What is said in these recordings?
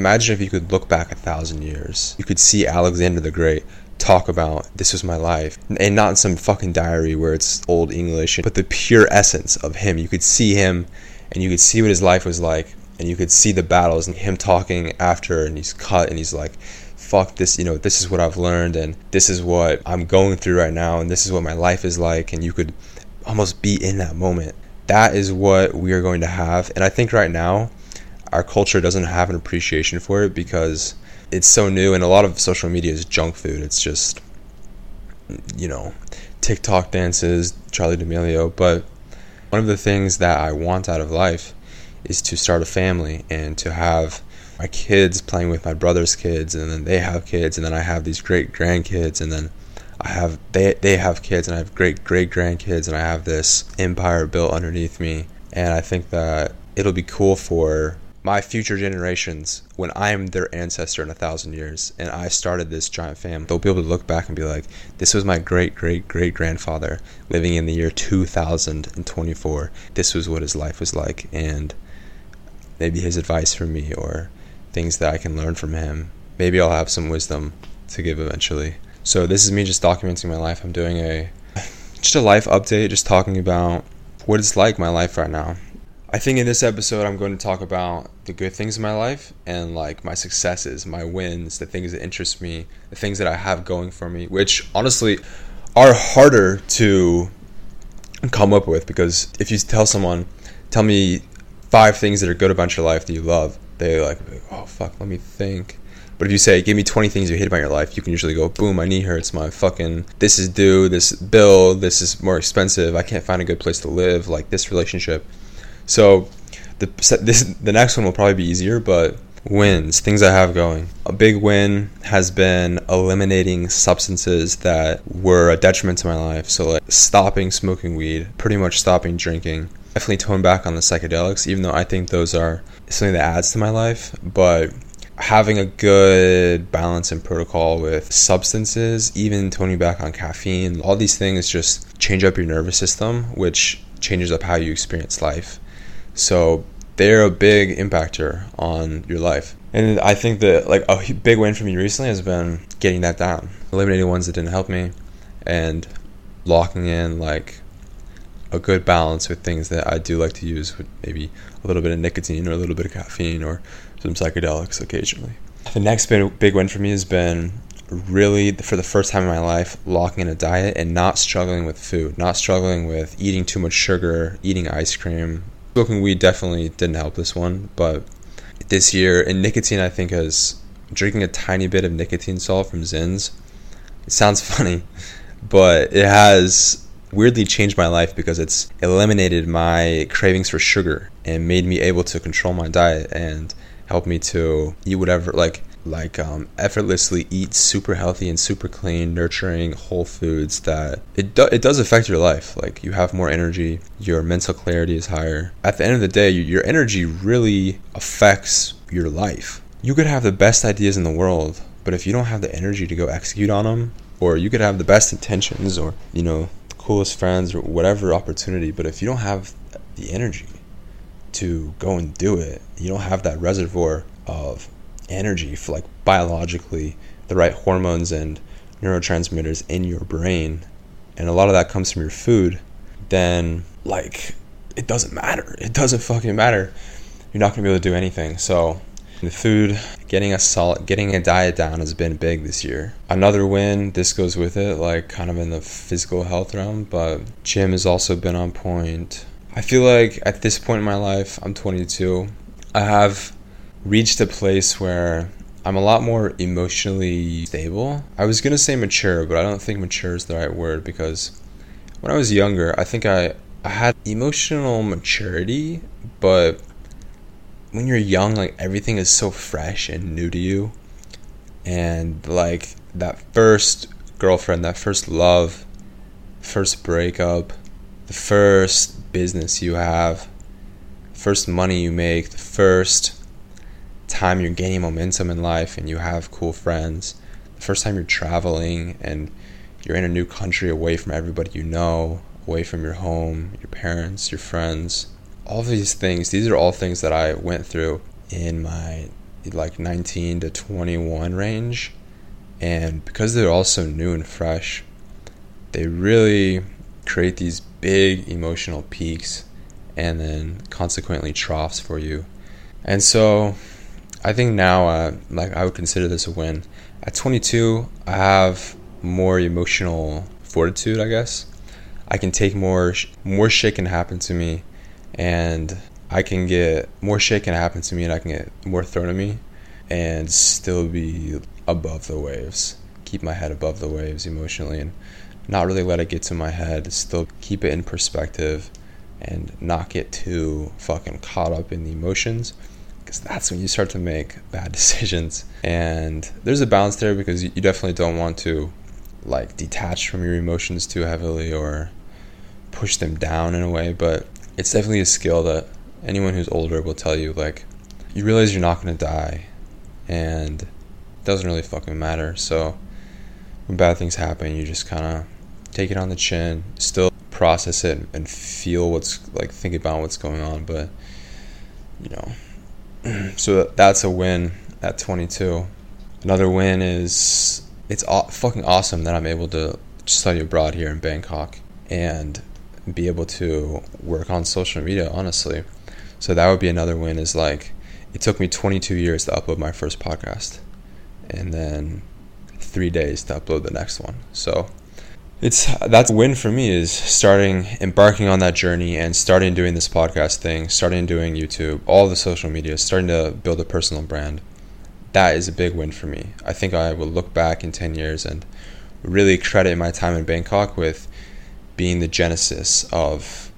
Imagine if you could look back a thousand years. You could see Alexander the Great talk about this was my life and not in some fucking diary where it's old english but the pure essence of him you could see him and you could see what his life was like and you could see the battles and him talking after and he's cut and he's like fuck this you know this is what i've learned and this is what i'm going through right now and this is what my life is like and you could almost be in that moment that is what we are going to have and i think right now our culture doesn't have an appreciation for it because it's so new and a lot of social media is junk food. It's just you know tiktok dances Charli D'Amelio. But one of the things that i want out of life is to start a family and to have my kids playing with my brother's kids and then they have kids and then i have these great grandkids and then i have they, they have kids and i have great great grandkids and i have this empire built underneath me. And i think that it'll be cool for my future generations, when I'm their ancestor in a thousand years and I started this giant fam, they'll be able to look back and be like, this was my great great great grandfather living in the year 2024. This was what his life was like, and maybe his advice for me or things that I can learn from him. Maybe I'll have some wisdom to give eventually. So this is me just documenting my life. I'm doing a just a life update, just talking about what it's like my life right now. I think in this episode, I'm going to talk about the good things in my life and like my successes, my wins, the things that interest me, the things that I have going for me, which honestly are harder to come up with because if you tell someone, tell me five things that are good about your life that you love, they like, oh fuck, let me think. But if you say, give me 20 things you hate about your life, you can usually go, boom, my knee hurts, my fucking, this is due, this bill, this is more expensive, I can't find a good place to live, like this relationship. So the this the next one will probably be easier, but wins, things I have going. A big win has been eliminating substances that were a detriment to my life. So like stopping smoking weed, pretty much stopping drinking. Definitely tone back on the psychedelics, even though I think those are something that adds to my life. But having a good balance and protocol with substances, even toning back on caffeine, all these things just change up your nervous system, which changes up how you experience life. So they're a big impactor on your life. And I think that like a big win for me recently has been getting that down, eliminating ones that didn't help me, and locking in like a good balance with things that I do like to use with maybe a little bit of nicotine or a little bit of caffeine or some psychedelics occasionally. The next big, big win for me has been really for the first time in my life locking in a diet and not struggling with food, not struggling with eating too much sugar, eating ice cream, Smoking weed definitely didn't help this one, but this year, and nicotine, I think, has drinking a tiny bit of nicotine salt from Zyns. It sounds funny, but it has weirdly changed my life because it's eliminated my cravings for sugar and made me able to control my diet and help me to eat whatever like like um, effortlessly eat super healthy and super clean, nurturing whole foods that it, do- it does affect your life. Like you have more energy, your mental clarity is higher. At the end of the day, your energy really affects your life. You could have the best ideas in the world, but if you don't have the energy to go execute on them, or you could have the best intentions or, you know, the coolest friends or whatever opportunity, but if you don't have the energy to go and do it, you don't have that reservoir of energy for like biologically the right hormones and neurotransmitters in your brain and a lot of that comes from your food then like it doesn't matter. It doesn't fucking matter. You're not going to be able to do anything. So the food getting a solid getting a diet down has been big this year. Another win this goes with it like kind of in the physical health realm but gym has also been on point. I feel like at this point in my life i'm 22 i have reached a place where I'm a lot more emotionally stable. I was gonna say mature, but I don't think mature is the right word because when I was younger, I think I, I had emotional maturity, but when you're young, like everything is so fresh and new to you. And like that first girlfriend, that first love, first breakup, the first business you have, first money you make, the first time you're gaining momentum in life and you have cool friends, the first time you're traveling and you're in a new country away from everybody you know, away from your home, your parents, your friends, all these things, these are all things that I went through in my like 19 to 21 range. And because they're all so new and fresh, they really create these big emotional peaks and then consequently troughs for you. And so I think now, uh, like, I would consider this a win. At 22, I have more emotional fortitude, I guess. I can take more, more shit can happen to me, and I can get more shit can happen to me, and I can get more thrown at me, and still be above the waves. Keep my head above the waves emotionally, and not really let it get to my head. Still keep it in perspective, and not get too fucking caught up in the emotions because that's when you start to make bad decisions. And there's a balance there because you definitely don't want to like detach from your emotions too heavily or push them down in a way, but it's definitely a skill that anyone who's older will tell you like you realize you're not going to die and it doesn't really fucking matter. So when bad things happen, you just kind of take it on the chin, still process it and feel what's like think about what's going on, but you know. so that's a win at 22. Another win is it's fucking awesome that I'm able to study abroad here in Bangkok and be able to work on social media, honestly. So that would be another win is like it took me 22 years to upload my first podcast and then 3 days to upload the next one. So it's that's a win for me is starting embarking on that journey and starting doing this podcast thing, starting doing YouTube, all the social media, starting to build a personal brand. That is a big win for me. I think I will look back in 10 years and really credit my time in Bangkok with being the genesis of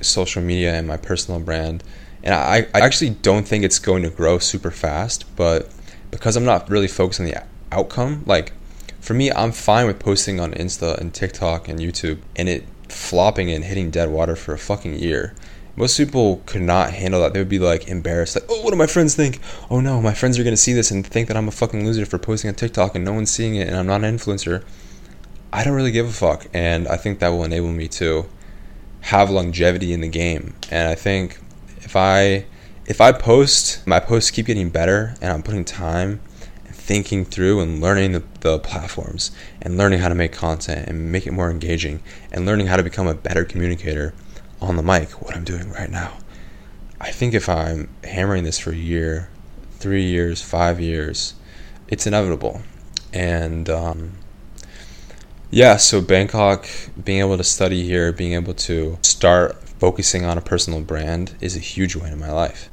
social media and my personal brand. And I, I actually don't think it's going to grow super fast, but because I'm not really focused on the outcome, like for me, I'm fine with posting on Insta and TikTok and YouTube and it flopping and hitting dead water for a fucking year. Most people could not handle that. They would be like embarrassed, like, oh, what do my friends think? Oh no, my friends are gonna see this and think that I'm a fucking loser for posting on TikTok and no one's seeing it and I'm not an influencer. I don't really give a fuck, and I think that will enable me to have longevity in the game. And I think if I if I post, my posts keep getting better, and I'm putting time thinking through and learning the, the platforms and learning how to make content and make it more engaging and learning how to become a better communicator on the mic, what I'm doing right now. I think if I'm hammering this for a year, three years, five years, it's inevitable. And um, yeah, so Bangkok, being able to study here, being able to start focusing on a personal brand is a huge win in my life.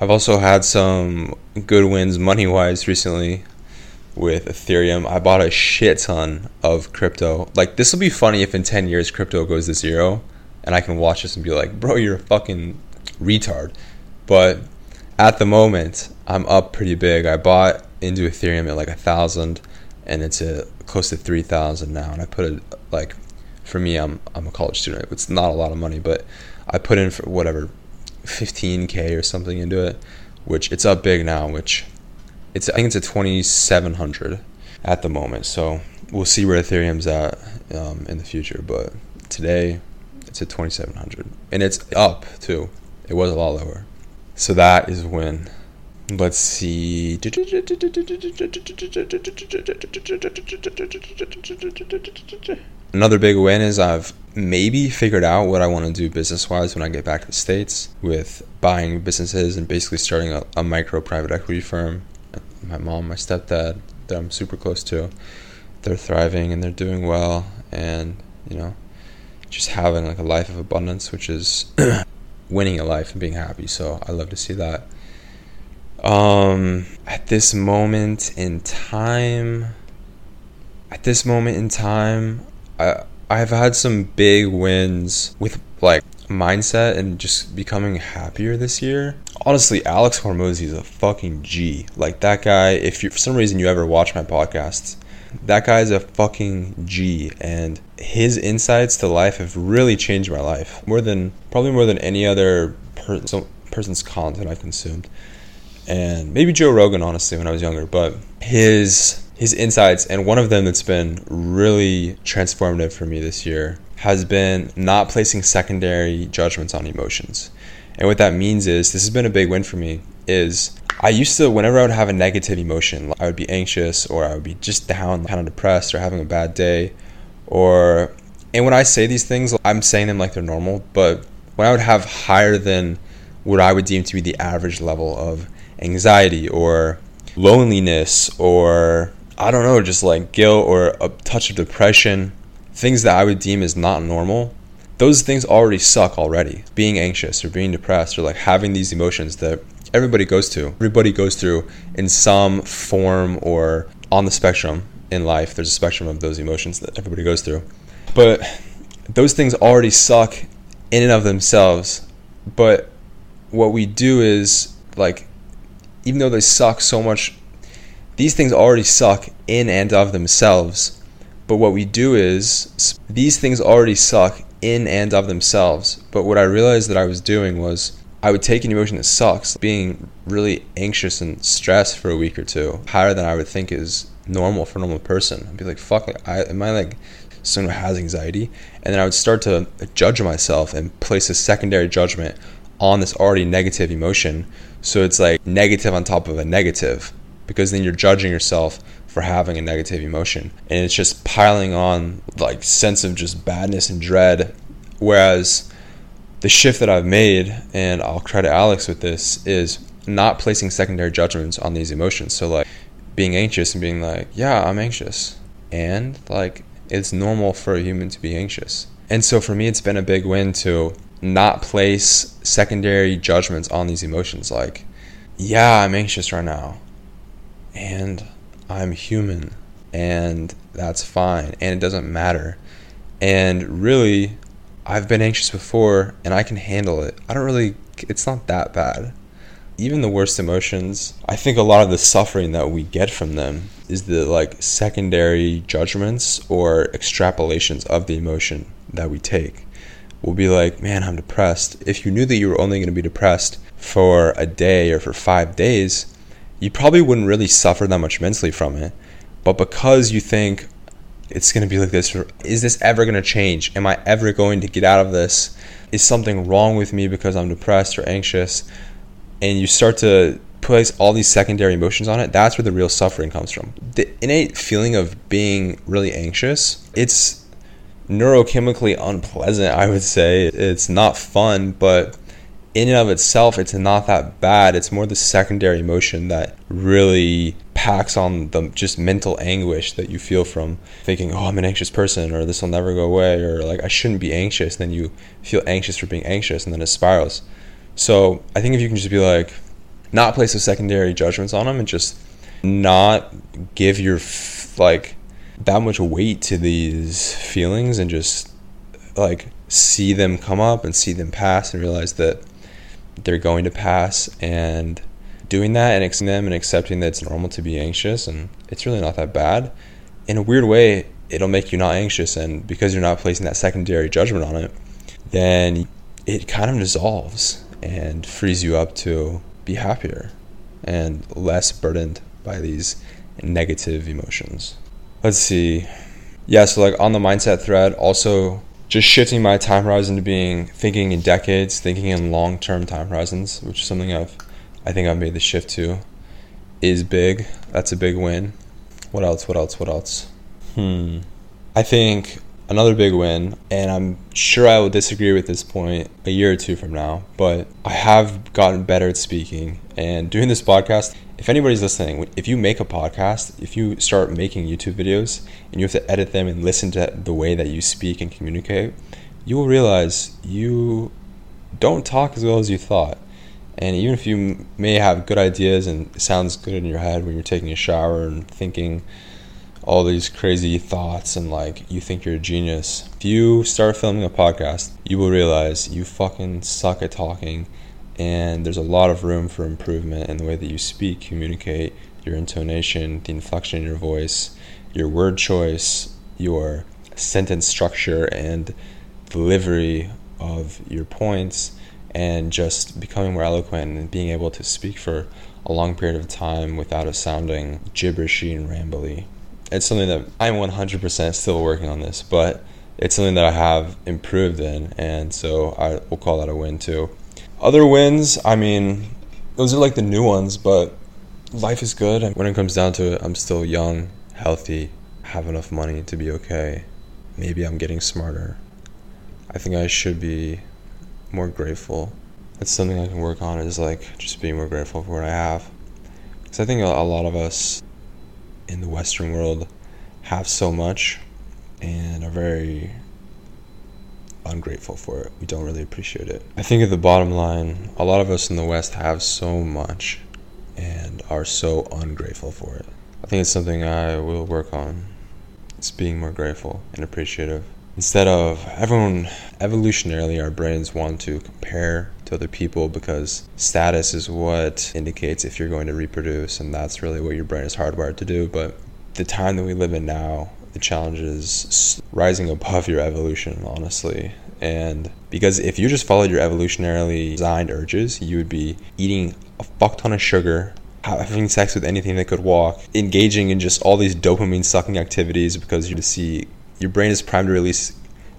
I've also had some good wins money wise recently with Ethereum. I bought a shit ton of crypto. Like, this will be funny if in 10 years crypto goes to zero and I can watch this and be like, bro, you're a fucking retard. But at the moment, I'm up pretty big. I bought into Ethereum at like a thousand, and it's a close to three thousand now. And I put it like, for me, I'm I'm a college student. It's not a lot of money, but I put in for whatever, 15k or something into it, which it's up big now. Which it's I think it's at 2700 at the moment. So we'll see where Ethereum's at um, in the future. But today, it's at 2700 and it's up too it was a lot lower so that is when let's see another big win is i've maybe figured out what i want to do business wise when i get back to the states with buying businesses and basically starting a, a micro private equity firm my mom my stepdad that i'm super close to they're thriving and they're doing well and you know just having like a life of abundance, which is winning a life and being happy. So I love to see that. Um, at this moment in time, at this moment in time, I I've had some big wins with like mindset and just becoming happier this year. Honestly, Alex Hormozi is a fucking G. Like that guy, if you for some reason you ever watch my podcasts, that guy's a fucking G, and his insights to life have really changed my life more than probably more than any other per- person's content I've consumed. And maybe Joe Rogan, honestly, when I was younger, but his his insights, and one of them that's been really transformative for me this year has been not placing secondary judgments on emotions. And what that means is this has been a big win for me is I used to whenever I would have a negative emotion, I would be anxious or I would be just down, kind of depressed or having a bad day or and when I say these things, I'm saying them like they're normal, but when I would have higher than what I would deem to be the average level of anxiety or loneliness or I don't know, just like guilt or a touch of depression, things that I would deem as not normal, those things already suck already. Being anxious or being depressed or like having these emotions that everybody goes to, everybody goes through in some form or on the spectrum in life. There's a spectrum of those emotions that everybody goes through. But those things already suck in and of themselves. But what we do is like even though they suck so much these things already suck in and of themselves. But what we do is, these things already suck in and of themselves. But what I realized that I was doing was, I would take an emotion that sucks, being really anxious and stressed for a week or two, higher than I would think is normal for a normal person. I'd be like, fuck, like, I, am I like someone who has anxiety? And then I would start to judge myself and place a secondary judgment on this already negative emotion. So it's like negative on top of a negative because then you're judging yourself for having a negative emotion. And it's just piling on like sense of just badness and dread. Whereas the shift that I've made and I'll credit Alex with this is not placing secondary judgments on these emotions. So like being anxious and being like yeah I'm anxious. And like it's normal for a human to be anxious. And so for me it's been a big win to not place secondary judgments on these emotions like yeah I'm anxious right now and I'm human and that's fine and it doesn't matter. And really, I've been anxious before and I can handle it. I don't really, it's not that bad. Even the worst emotions, I think a lot of the suffering that we get from them is the like secondary judgments or extrapolations of the emotion that we take. We'll be like, man, I'm depressed. If you knew that you were only going to be depressed for a day or for five days, you probably wouldn't really suffer that much mentally from it. But because you think it's going to be like this, is this ever going to change? Am I ever going to get out of this? Is something wrong with me because I'm depressed or anxious? And you start to place all these secondary emotions on it, that's where the real suffering comes from. The innate feeling of being really anxious, it's neurochemically unpleasant, I would say. It's not fun, but in and of itself, it's not that bad. It's more the secondary emotion that really packs on the just mental anguish that you feel from thinking, oh, I'm an anxious person, or this will never go away, or like I shouldn't be anxious. Then you feel anxious for being anxious, and then it spirals. So I think if you can just be like, not place the secondary judgments on them, and just not give your like that much weight to these feelings, and just like see them come up and see them pass, and realize that they're going to pass. And doing that and accepting them and accepting that it's normal to be anxious and it's really not that bad. In a weird way it'll make you not anxious. And because you're not placing that secondary judgment on it then it kind of dissolves and frees you up to be happier and less burdened by these negative emotions let's see yeah so like on the mindset thread also just shifting my time horizon to being thinking in decades, thinking in long term time horizons, which is something I've I think I've made the shift to, is big. That's a big win. What else? What else? What else? Hmm. I think another big win, and I'm sure I will disagree with this point a year or two from now, but I have gotten better at speaking and doing this podcast if anybody's listening, if you make a podcast, if you start making YouTube videos and you have to edit them and listen to the way that you speak and communicate, you will realize you don't talk as well as you thought. And even if you may have good ideas and it sounds good in your head when you're taking a shower and thinking all these crazy thoughts and like you think you're a genius, if you start filming a podcast, you will realize you fucking suck at talking and there's a lot of room for improvement in the way that you speak, communicate, your intonation, the inflection in your voice, your word choice, your sentence structure and delivery of your points, and just becoming more eloquent and being able to speak for a long period of time without it sounding gibberishy and rambly. It's something that I'm 100% still working on this, but it's something that I have improved in, and so I will call that a win too. Other wins, I mean, those are like the new ones, but life is good. When it comes down to it, I'm still young, healthy, have enough money to be okay. Maybe I'm getting smarter. I think I should be more grateful. That's something I can work on is like just being more grateful for what I have. Because I think a lot of us in the Western world have so much and are very ungrateful for it. We don't really appreciate it. I think at the bottom line, a lot of us in the West have so much and are so ungrateful for it. I think it's something I will work on. It's being more grateful and appreciative. Instead of everyone, evolutionarily, our brains want to compare to other people because status is what indicates if you're going to reproduce, and that's really what your brain is hardwired to do. But the time that we live in now, the rising above your evolution, honestly. And because if you just followed your evolutionarily designed urges, you would be eating a fuck ton of sugar, having sex with anything that could walk, engaging in just all these dopamine sucking activities because you see your brain is primed to release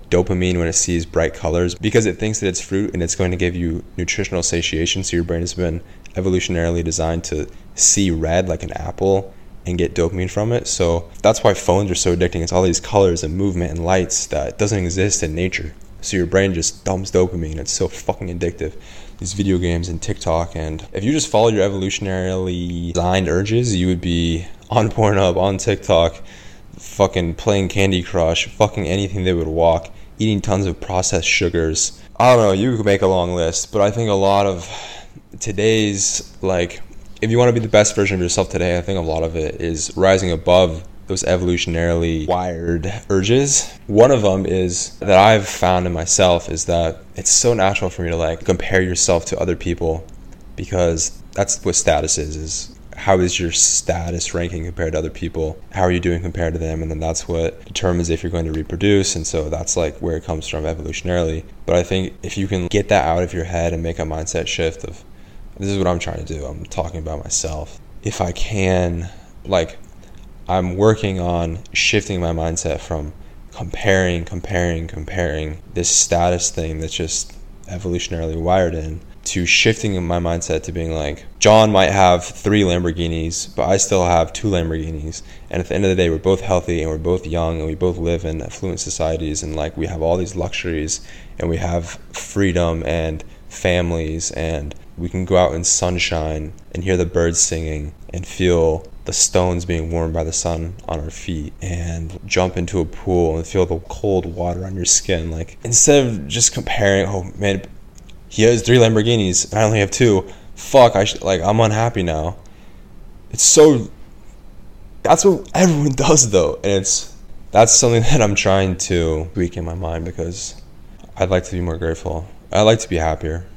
dopamine when it sees bright colors because it thinks that it's fruit and it's going to give you nutritional satiation. So your brain has been evolutionarily designed to see red like an apple and get dopamine from it. So that's why phones are so addicting. It's all these colors and movement and lights that doesn't exist in nature. So your brain just dumps dopamine. It's so fucking addictive. These video games and TikTok, and if you just followed your evolutionarily designed urges, you would be on Pornhub, on TikTok, fucking playing Candy Crush, fucking anything that would walk, eating tons of processed sugars. I don't know, you could make a long list, but I think a lot of today's like if you want to be the best version of yourself today, I think a lot of it is rising above those evolutionarily wired urges. One of them is that I've found in myself is that it's so natural for me to like compare yourself to other people because that's what status is is how is your status ranking compared to other people? How are you doing compared to them? And then that's what determines if you're going to reproduce. And so that's like where it comes from evolutionarily. But i think if you can get that out of your head and make a mindset shift of this is what I'm trying to do. I'm talking about myself. If I can, like, I'm working on shifting my mindset from comparing, comparing, comparing this status thing that's just evolutionarily wired in to shifting my mindset to being like, John might have three Lamborghinis, but I still have two Lamborghinis. And at the end of the day, we're both healthy and we're both young and we both live in affluent societies and like we have all these luxuries and we have freedom and families and we can go out in sunshine and hear the birds singing and feel the stones being warmed by the sun on our feet and jump into a pool and feel the cold water on your skin. Like instead of just comparing oh man he has three lamborghinis and i only have two fuck i should like i'm unhappy now. It's so that's what everyone does though and it's that's something that i'm trying to tweak in my mind because i'd like to be more grateful. I'd like to be happier